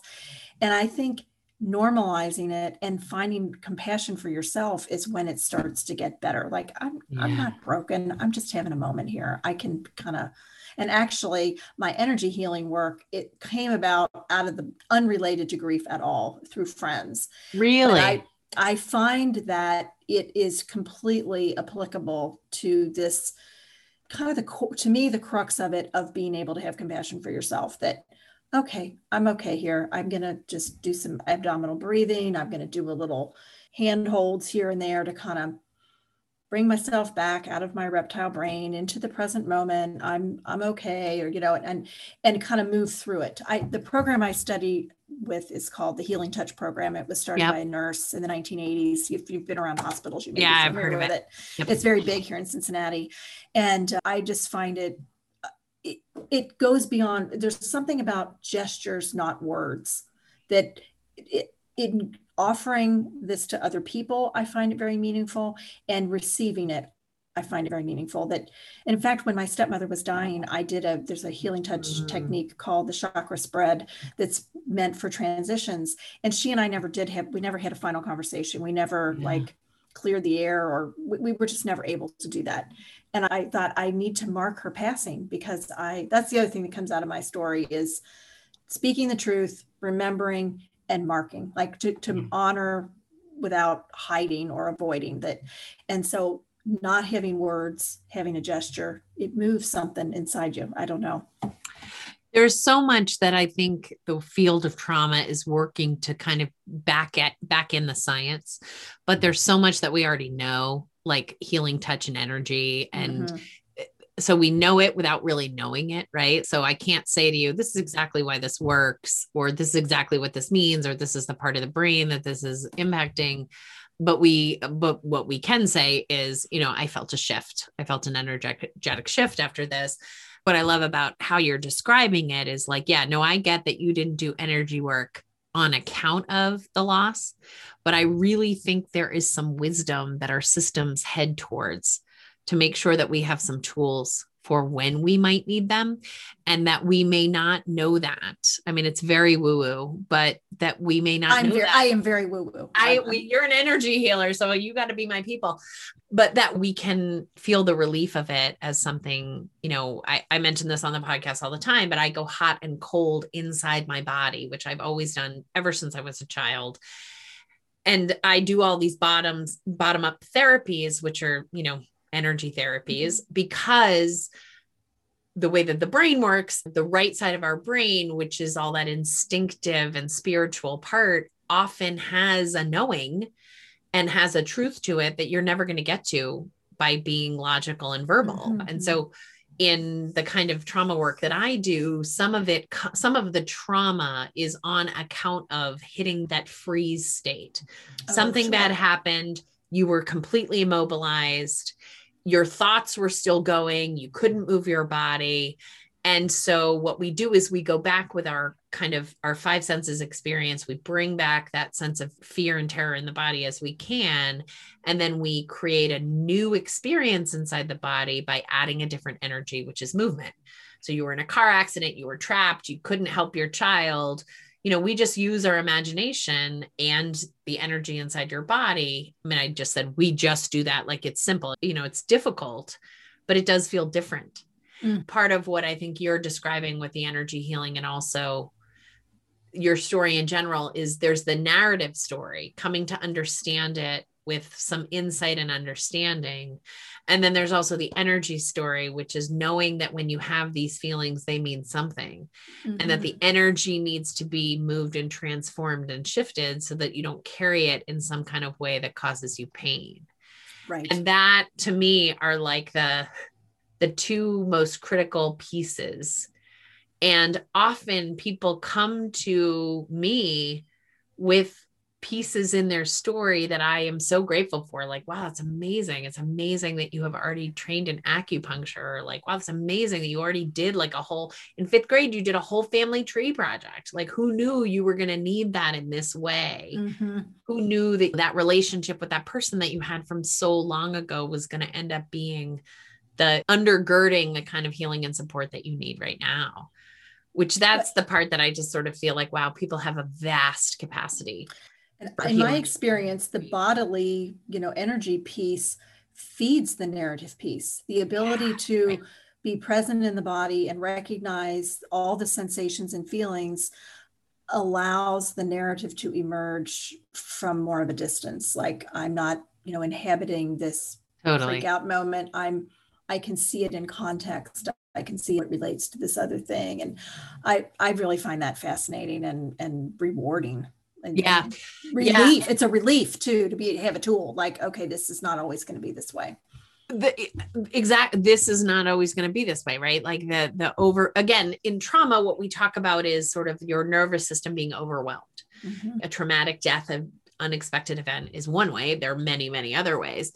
And i think normalizing it and finding compassion for yourself is when it starts to get better. Like i'm i'm not broken. I'm just having a moment here. I can kind of and actually my energy healing work it came about out of the unrelated to grief at all through friends. Really. I, I find that it is completely applicable to this kind of the to me the crux of it of being able to have compassion for yourself that okay i'm okay here. I'm going to just do some abdominal breathing. I'm going to do a little hand holds here and there to kind of bring myself back out of my reptile brain into the present moment. I'm i'm okay or you know and and kind of move through it. I the program i study with is called the healing touch program. It was started Yep. by a nurse in the 1980s if you've been around hospitals you may be Yeah, I've heard of with it. Yep. it's very big here in cincinnati. And uh, i just find it it, goes beyond there's something about gestures not words that it, in offering this to other people i find it very meaningful and receiving it i find it very meaningful that in fact when my stepmother was dying i did a there's a healing touch Mm. technique called the chakra spread that's meant for transitions and she and i never did have we never had a final conversation we never Yeah. like cleared the air or we, we were just never able to do that. And i thought i need to mark her passing because i that's the other thing that comes out of my story is speaking the truth remembering and marking like to, to Mm. honor without hiding or avoiding that. And so not having words having a gesture it moves something inside you. I don't know there's so much that I think the field of trauma is working to kind of back at back in the science, but there's so much that we already know, like healing touch and energy and mm-hmm so we know it without really knowing it, right? So I can't say to you, this is exactly why this works, or this is exactly what this means, or this is the part of the brain that this is impacting. But we, but what we can say is, you know, I felt a shift. I felt an energetic shift after this what I love about how you're describing it is like, yeah, no, I get that you didn't do energy work on account of the loss, but I really think there is some wisdom that our systems head towards to make sure that we have some tools for when we might need them and that we may not know that. I mean, it's very woo woo, but that we may not I'm know very, that. I am very woo woo. I, we, you're an energy healer, so you got to be my people. But that we can feel the relief of it as something, you know, I, I mention this on the podcast all the time, but I go hot and cold inside my body, which I've always done ever since I was a child and i do all these bottoms bottom up therapies which are you know energy therapies mm-hmm. because the way that the brain works, the right side of our brain, which is all that instinctive and spiritual part, often has a knowing and has a truth to it that you're never going to get to by being logical and verbal. Mm-hmm. And so, in the kind of trauma work that I do, some of it, some of the trauma is on account of hitting that freeze state. Oh, Something sure. bad happened, you were completely immobilized your thoughts were still going, you couldn't move your body. And so what we do is we go back with our kind of our five senses experience. We bring back that sense of fear and terror in the body as we can. And then we create a new experience inside the body by adding a different energy, which is movement. So you were in a car accident, you were trapped, you couldn't help your child you know, we just use our imagination and the energy inside your body. I mean, I just said we just do that like it's simple. You know, it's difficult, but it does feel different. Mm. Part of what I think you're describing with the energy healing and also your story in general is there's the narrative story, coming to understand it with some insight and understanding. And then there's also the energy story, which is knowing that when you have these feelings, they mean something mm-hmm. and that the mm-hmm. energy needs to be moved and transformed and shifted so that you don't carry it in some kind of way that causes you pain. Right. And that to me are like the the two most critical pieces. And often people come to me with pieces in their story that I am so grateful for. Like, wow, it's amazing. It's amazing that you have already trained in acupuncture. Like, wow, it's amazing that you already did like a whole in fifth grade, you did a whole family tree project. Like, who knew you were going to need that in this way? Mm-hmm. Who knew that that relationship with that person that you had from so long ago was going to end up being the undergirding the kind of healing and support that you need right now? Which that's the part that I just sort of feel like, wow, people have a vast capacity in my experience, the bodily, you know, energy piece feeds the narrative piece. The ability yeah, to right. be present in the body and recognize all the sensations and feelings allows the narrative to emerge from more of a distance. Like I'm not, you know, inhabiting this totally. freak out moment. I'm I can see it in context. I can see it relates to this other thing. And I I really find that fascinating and and rewarding and, yeah. and relief yeah. it's a relief too to be have a tool like okay this is not always going to be this way. The exact this is not always going to be this way right? Like the the over again in trauma what we talk about is sort of your nervous system being overwhelmed. Mm-hmm. a traumatic death an unexpected event is one way there are many many other ways.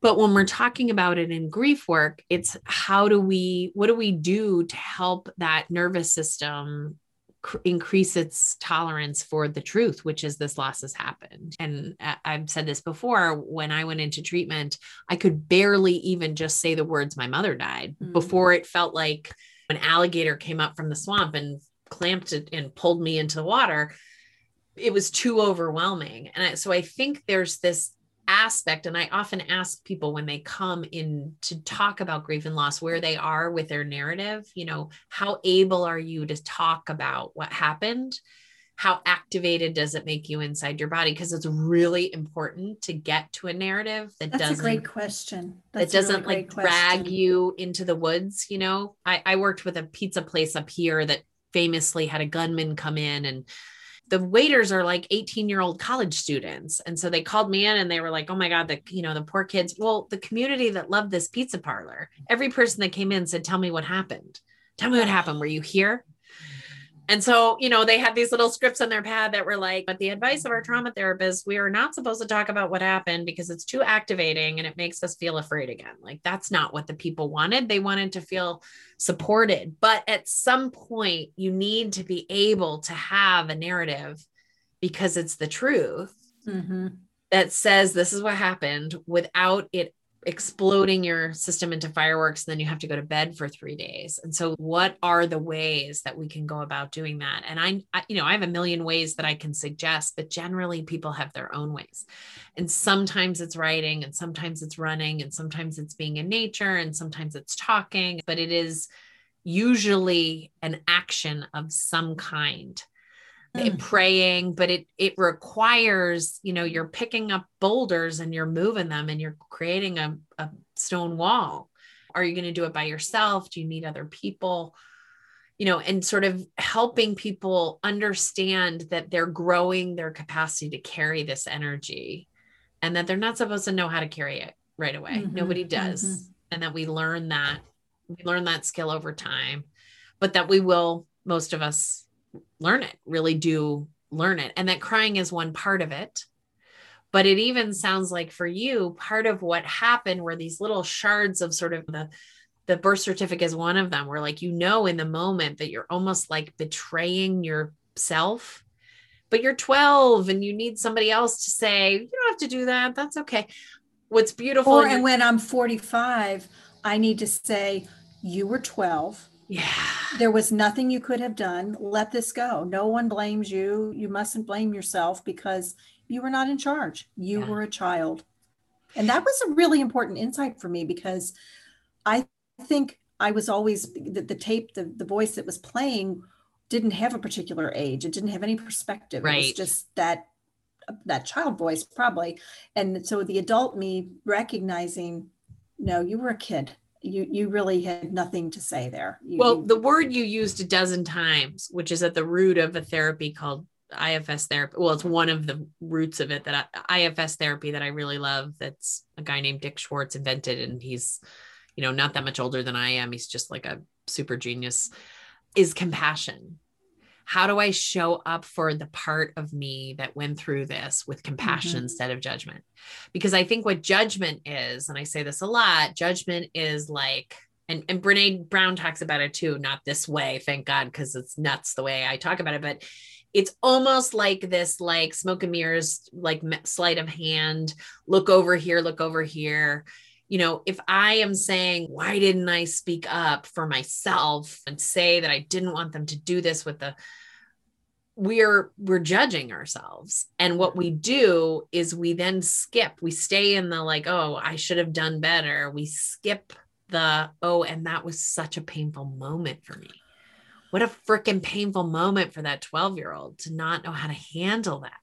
But when we're talking about it in grief work it's how do we what do we do to help that nervous system increase its tolerance for the truth, which is this loss has happened. And I've said this before when I went into treatment, I could barely even just say the words, my mother died, mm-hmm. before it felt like an alligator came up from the swamp and clamped it and pulled me into the water. It was too overwhelming. And I, so I think there's this aspect and i often ask people when they come in to talk about grief and loss where they are with their narrative you know how able are you to talk about what happened? How activated does it make you inside your body? Because it's really important to get to a narrative that That's doesn't a great question. that That's really doesn't like great drag you into the woods you know? I, I worked with a pizza place up here that famously had a gunman come in and the waiters are like 18 year old college students. And so they called me in and they were like oh my god the you know the poor kids. Well the community that loved this pizza parlor every person that came in said tell me what happened. Tell me what happened. Were you here and so, you know, they had these little scripts on their pad that were like, but the advice of our trauma therapist, we are not supposed to talk about what happened because it's too activating and it makes us feel afraid again. Like that's not what the people wanted. They wanted to feel supported. But at some point, you need to be able to have a narrative because it's the truth Mhm. that says this is what happened without it exploding your system into fireworks and then you have to go to bed for 3 days. And so what are the ways that we can go about doing that? And I, I you know, I have a million ways that I can suggest, but generally people have their own ways. And sometimes it's writing and sometimes it's running and sometimes it's being in nature and sometimes it's talking, but it is usually an action of some kind Mm. praying but it it requires you know you're picking up boulders and you're moving them and you're creating a, a stone wall. Are you going to do it by yourself? Do you need other people? You know and sort of helping people understand that they're growing their capacity to carry this energy and that they're not supposed to know how to carry it right away. Mhm, nobody does. Mhm. and that we learn that we learn that skill over time but that we will most of us learn it really do learn it. And that crying is one part of it. But it even sounds like for you part of what happened were these little shards of sort of the the birth certificate is one of them where like you know in the moment that you're almost like betraying yourself but you're 12 and you need somebody else to say you don't have to do that. That's okay. What's beautiful Or and when I'm 45, I need to say, you were 12. Yeah There was nothing you could have done. Let this go. No one blames you. You mustn't blame yourself because you were not in charge. You Yeah. were a child. And that was a really important insight for me because I think I was always the, the tape, the, the voice that was playing didn't have a particular age. It didn't have any perspective. Right. It was just that that child voice probably. And so the adult me recognizing, no, you were a kid. You you really had nothing to say there. You- Well, the word you used a dozen times, which is at the root of a therapy called IFS therapy. Well, it's one of the roots of it that I, IFS therapy that I really love. That's a guy named Dick Schwartz invented, and he's, you know, not that much older than I am. He's just like a super genius. Is compassion. How do I show up for the part of me that went through this with compassion Mhm. instead of judgment? Because I think what judgment is, and I say this a lot, judgment is like and and Brene Brown talks about it too, not this way, thank God, because it's nuts the way I talk about it, but it's almost like this like smoke and mirrors, like sleight of hand, look over here, look over here. You know, if I am saying, why didn't I speak up for myself and say that I didn't want them to do this with the we're we're judging ourselves. And what we do is we then skip. We stay in the like oh i should have done better. We skip the oh and that was such a painful moment for me. What a freaking painful moment for that 12 year old to not know how to handle that.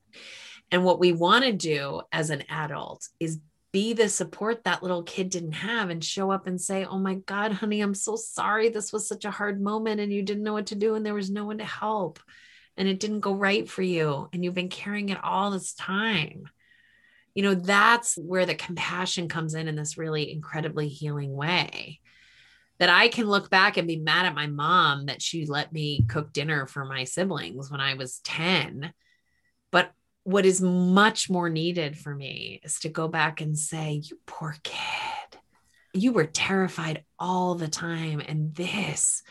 And what we want to do as an adult is be the support that little kid didn't have and show up and say oh my god honey i'm so sorry. This was such a hard moment and you didn't know what to do and there was no one to help and it didn't go right for you and you've been carrying it all this time. You know that's where the compassion comes in in this really incredibly healing way that i can look back and be mad at my mom that she let me cook dinner for my siblings when i was 10 but what is much more needed for me is to go back and say you poor kid. You were terrified all the time and this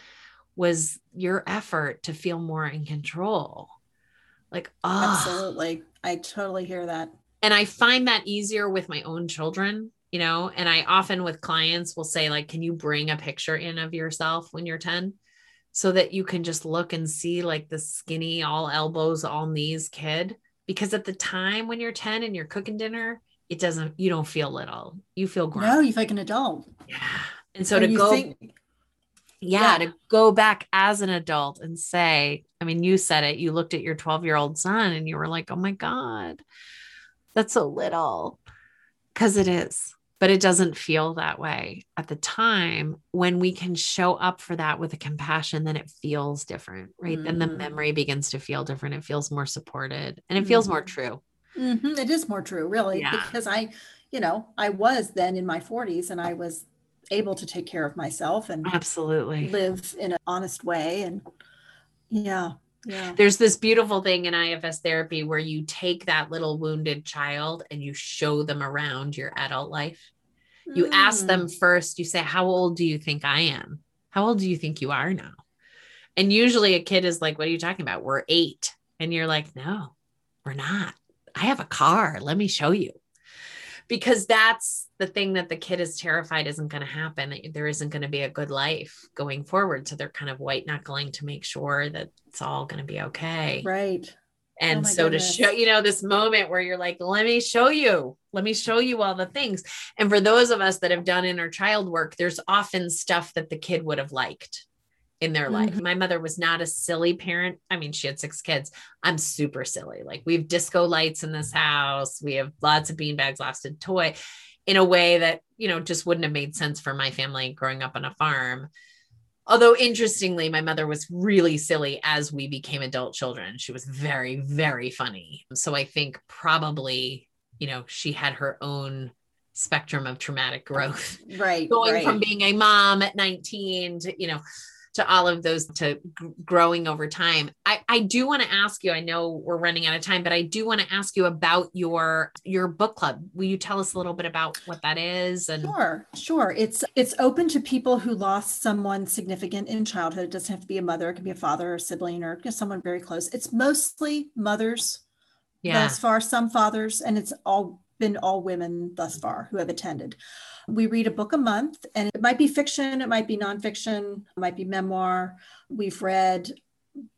was your effort to feel more in control. Like oh absolutely. I totally hear that. and i find that easier with my own children you know? And i often with clients will say like can you bring a picture in of yourself when you're 10 so that you can just look and see like the skinny all elbows all knees kid because at the time when you're 10 and you're cooking dinner it doesn't you don't feel little you feel grown No, you feel like an adult. yeah. And so And to go think yeah, to go back as an adult and say, I mean, you said it, you looked at your 12 year old son and you were like, oh my God, that's so little. Because it is, but it doesn't feel that way at the time. When we can show up for that with a compassion, then it feels different, right? Then the Mhm. memory begins to feel different. It feels more supported and it feels more Mhm. true. Mhm, It is more true, really, Yeah. because I, you know, I was then in my 40s and I was able to take care of myself and Absolutely. live in an honest way. And yeah, yeah. There's this beautiful thing in IFS therapy where you take that little wounded child and you show them around your adult life. You ask Mm. them first, you say, How old do you think I am? How old do you think you are now? And usually a kid is like, What are you talking about? We're eight. And you're like, No, we're not. I have a car. Let me show you. Because that's the thing that the kid is terrified isn't going to happen. that There isn't going to be a good life going forward. So they're kind of white knuckling to make sure that it's all going to be okay. Right. And Oh so goodness. to show, you know, this moment where you're like, let me show you, let me show you all the things. And for those of us that have done inner child work, there's often stuff that the kid would have liked in their life. Mhm. My mother was not a silly parent. I mean, she had six kids. I'm super silly. Like we have disco lights in this house. We have lots of beanbags, lots of toy in a way that, you know, just wouldn't have made sense for my family growing up on a farm. Although interestingly, my mother was really silly as we became adult children. She was very, very funny. So I think probably, you know, she had her own spectrum of traumatic growth Right. going right. from being a mom at 19 to, you know, to all of those to g- growing over time. I, I do want to ask you, I know we're running out of time, but I do want to ask you about your your book club. Will you tell us a little bit about what that is? And Sure, sure. It's it's open to people who lost someone significant in childhood. It doesn't have to be a mother, it can be a father or a sibling or someone very close. It's mostly mothers yeah, thus far, some fathers, and it's all been all women thus far who have attended. We read a book a month, and it might be fiction, it might be nonfiction, it might be memoir. We've read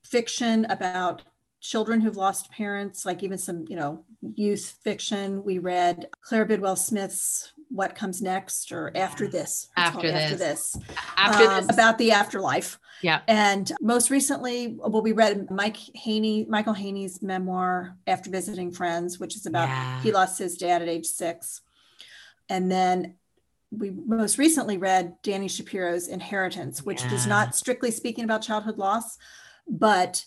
fiction about children who've lost parents, like even some, you know, youth fiction. We read Claire Bidwell Smith's What Comes Next or After This. After After This. This. after um, this, about the afterlife. yeah, And most recently, well, we read Mike Hainey, Michael Hainey's memoir, After Visiting Friends, which is about Yeah. he lost his dad at age six. And then we most recently read Dani Shapiro's Inheritance, which is not strictly speaking about childhood loss, but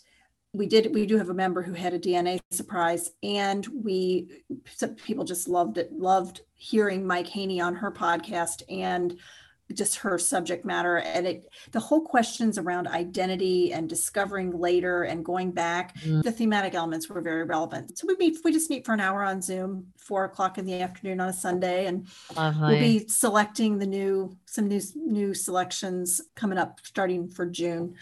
we did we do have a member who had a DNA surprise, and we some people just loved it, loved hearing Mike Hainey on her podcast and just her subject matter and it the whole questions around identity and discovering later and going back Mm. the thematic elements were very relevant so we meet we just meet for an hour on zoom four o'clock in the afternoon on a sunday and lovely. we'll be selecting the new some new new selections coming up starting for june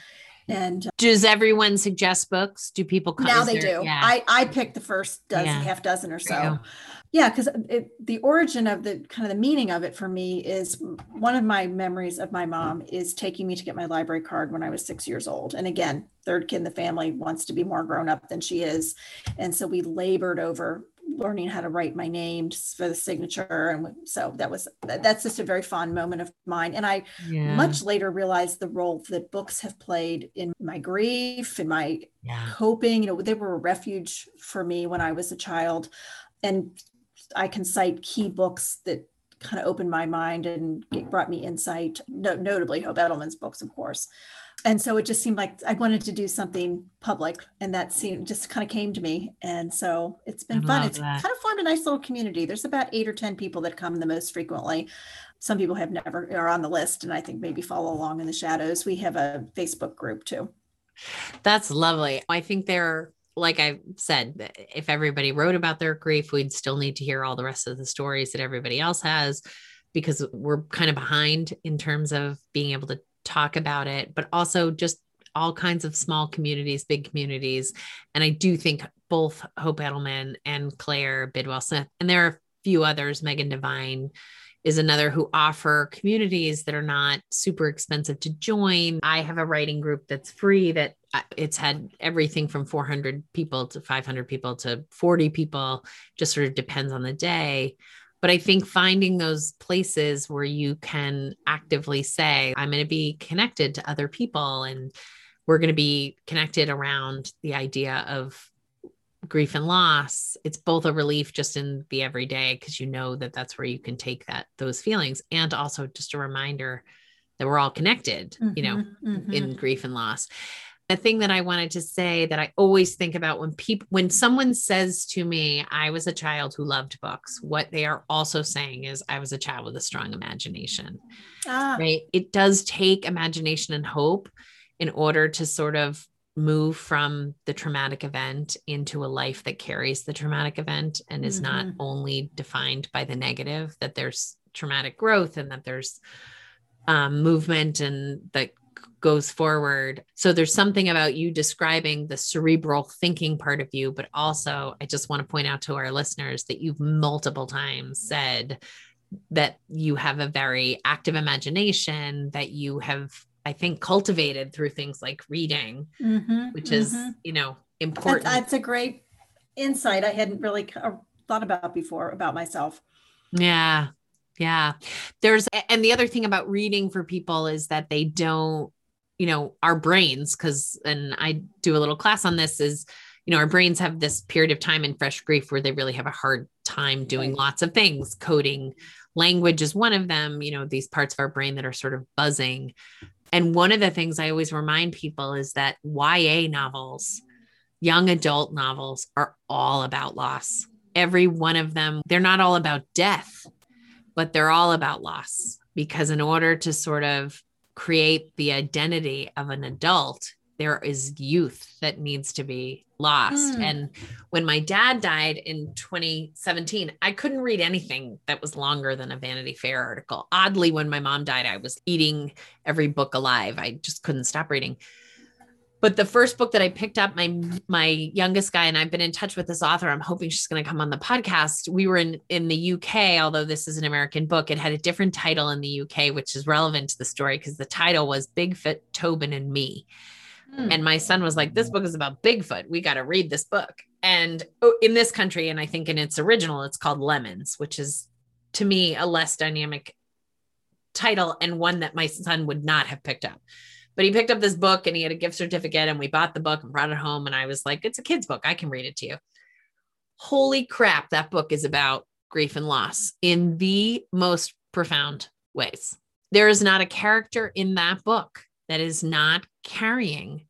and uh, Does everyone suggest books? Do people come? now they there- do Yeah. i i picked the first dozen Yeah. half dozen or so. Yeah because uh, the origin of the kind of the meaning of it for me is one of my memories of my mom is taking me to get my library card when i was six years old. And again third kid in the family wants to be more grown up than she is. And so we labored over learning how to write my name for the signature and so that was that's just a very fond moment of mine. And i yeah. much later realized the role that books have played in my grief and my yeah. coping. You know they were a refuge for me when i was a child. And i can cite key books that kind of opened my mind and brought me insight no, notably hope edelman's books of course. And so it just seemed like i wanted to do something public and that seemed just kind of came to me. And so it's been I fun. it's that. kind of formed a nice little community. There's about eight or ten people that come the most frequently. Some people have never are on the list and i think maybe follow along in the shadows. We have a facebook group too. That's lovely. I think they're like I said, if everybody wrote about their grief, we'd still need to hear all the rest of the stories that everybody else has because we're kind of behind in terms of being able to talk about it, but also just all kinds of small communities, big communities. And I do think both Hope Edelman and Claire Bidwell Smith, and there are a few others, Megan Devine is another who offer communities that are not super expensive to join. I have a writing group that's free that uh, it's had everything from 400 people to 500 people to 40 people, just sort of depends on the day. But I think finding those places where you can actively say, I'm going to be connected to other people and we're going to be connected around the idea of grief and loss it's both a relief just in the everyday because you know that that's where you can take that those feelings and also just a reminder that we're all connected mm-hmm, you know mm-hmm. in grief and loss the thing that i wanted to say that i always think about when people when someone says to me i was a child who loved books what they are also saying is i was a child with a strong imagination ah. right it does take imagination and hope in order to sort of move from the traumatic event into a life that carries the traumatic event and is mm-hmm. not only defined by the negative that there's traumatic growth and that there's um, movement and that goes forward so there's something about you describing the cerebral thinking part of you but also i just want to point out to our listeners that you've multiple times said that you have a very active imagination that you have I think cultivated through things like reading, mm-hmm, which is, mm-hmm. you know, important. That's, that's, a great insight I hadn't really uh, thought about before about myself. Yeah. Yeah. There's, and the other thing about reading for people is that they don't, you know, our brains, because, and I do a little class on this, is, you know, our brains have this period of time in fresh grief where they really have a hard time doing lots of things. Coding language is one of them, you know, these parts of our brain that are sort of buzzing. And one of the things I always remind people is that YA novels, young adult novels, are all about loss. Every one of them, they're not all about death, but they're all about loss. Because in order to sort of create the identity of an adult, there is youth that needs to be lost. Mm. And when my dad died in 2017, I couldn't read anything that was longer than a Vanity Fair article. Oddly, when my mom died, I was eating every book alive. I just couldn't stop reading. But the first book that I picked up, my my youngest guy and I've been in touch with this author. I'm hoping she's going to come on the podcast. We were in in the UK, although this is an American book. It had a different title in the UK, which is relevant to the story because the title was Bigfoot, Tobin, and Me Hmm. And my son was like, This book is about Bigfoot. We got to read this book. And oh, in this country, and I think in its original, it's called Lemons, which is to me a less dynamic title and one that my son would not have picked up. But he picked up this book and he had a gift certificate, and we bought the book and brought it home. And I was like, It's a kid's book. I can read it to you. Holy crap, that book is about grief and loss in the most profound ways. There is not a character in that book that is not carrying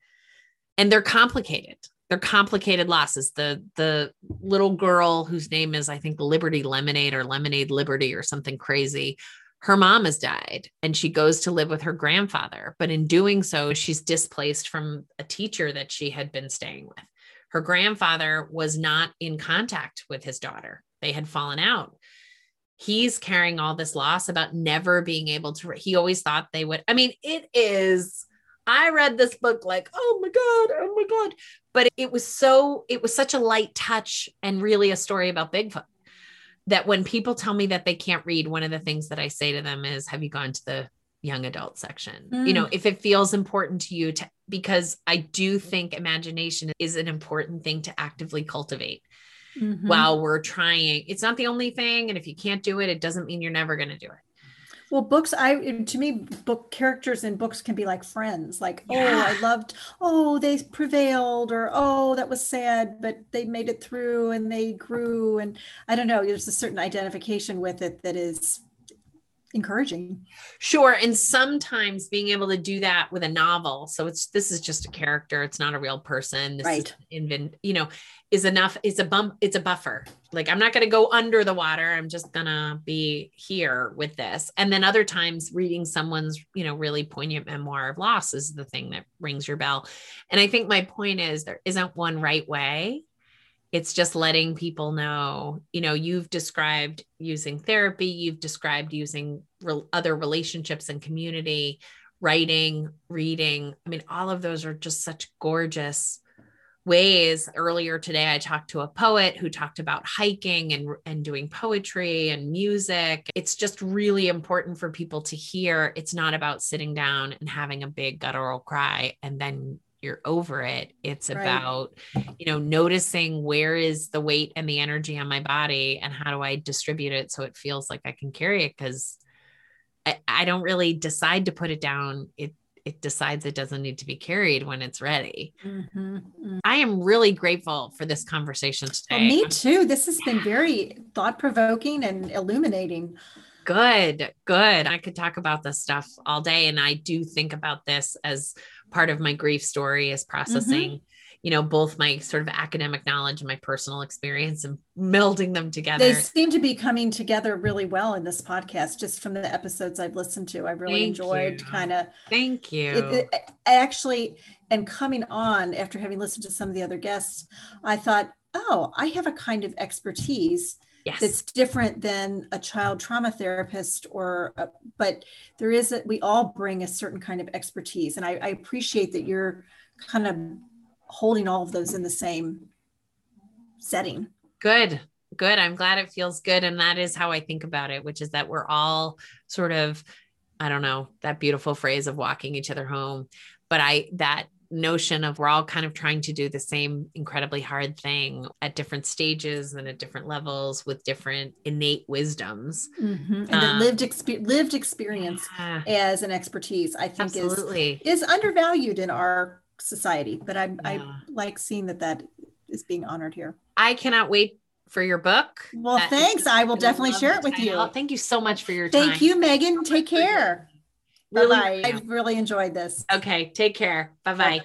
and they're complicated. They're complicated losses. The the little girl whose name is i think liberty lemonade or lemonade liberty or something crazy her mom has died and she goes to live with her grandfather. But in doing so she's displaced from a teacher that she had been staying with. Her grandfather was not in contact with his daughter. They had fallen out. He's carrying all this loss about never being able to he always thought they would i mean it is i read this book like oh my god oh my god but it was so it was such a light touch and really a story about bigfoot that when people tell me that they can't read one of the things that i say to them is have you gone to the young adult section mm. you know mm. if it feels important to you to because i do think imagination is an important thing to actively cultivate mm-hmm. while we're trying. It's not the only thing. And if you can't do it, it doesn't mean you're never going to do it. Well, books, I to me, book characters in books can be like friends. Like, oh, yeah. oh, I loved, oh, they prevailed, or oh, that was sad, but they made it through and they grew. And I don't know, there's a certain identification with it that is encouraging. Sure. And sometimes being able to do that with a novel. So it's this is just a character, it's not a real person. This right. invent, you know, is enough, it's a bump, it's a buffer. Like I'm not gonna go under the water. I'm just gonna be here with this. And then other times reading someone's, you know, really poignant memoir of loss is the thing that rings your bell. And I think my point is there isn't one right way it's just letting people know you know you've described using therapy you've described using re- other relationships and community writing reading i mean all of those are just such gorgeous ways earlier today i talked to a poet who talked about hiking and and doing poetry and music it's just really important for people to hear it's not about sitting down and having a big guttural cry and then you're over it. It's Right. about, you know, noticing where is the weight and the energy on my body and how do I distribute it so it feels like I can carry it because I, I don't really decide to put it down. It it decides it doesn't need to be carried when it's ready. Mhm, mhm. I am really grateful for this conversation Well, today. me too. This has been very thought provoking and illuminating. Good, good. I could talk about this stuff all day. And I do think about this as part of my grief story is processing, you know, both my sort of academic knowledge and my personal experience and melding them together. They seem to be coming together really well in this podcast, just from the episodes I've listened to. I really Thank enjoyed kind of Thank you. it, it- actually, and coming on after having listened to some of the other guests, I thought, oh, I have a kind of expertise yes. that's different than a child trauma therapist or a, but there is a, we all bring a certain kind of expertise and I, I appreciate that you're kind of holding all of those in the same setting Good. Good. I'm glad it feels good. And that is how I think about it, which is that we're all sort of, I don't know, that beautiful phrase of walking each other home. But I, that notion of we're all kind of trying to do the same incredibly hard thing at different stages and at different levels with different innate wisdoms. and the Um, lived expe- lived experience Yeah, as an expertise i think is is undervalued in our society but i Yeah. i like seeing that that is being honored here I cannot wait for your book. Well, That thanks. I will definitely share it with you. Thank you so much for your time. thank you megan take care Really, Bye-bye. i really enjoyed this Okay. Take care. Bye bye.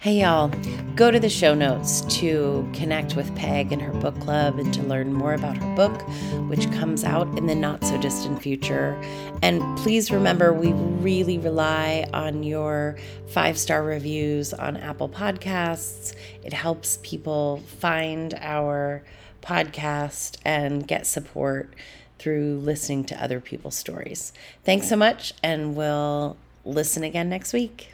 Hey, y'all, go to the show notes to connect with Peg and her book club and to learn more about her book, which comes out in the not so distant future. And please remember, we really rely on your five star reviews on Apple Podcasts. It helps people find our podcast and get support through listening to other people's stories. Thanks so much, and we'll listen again next week.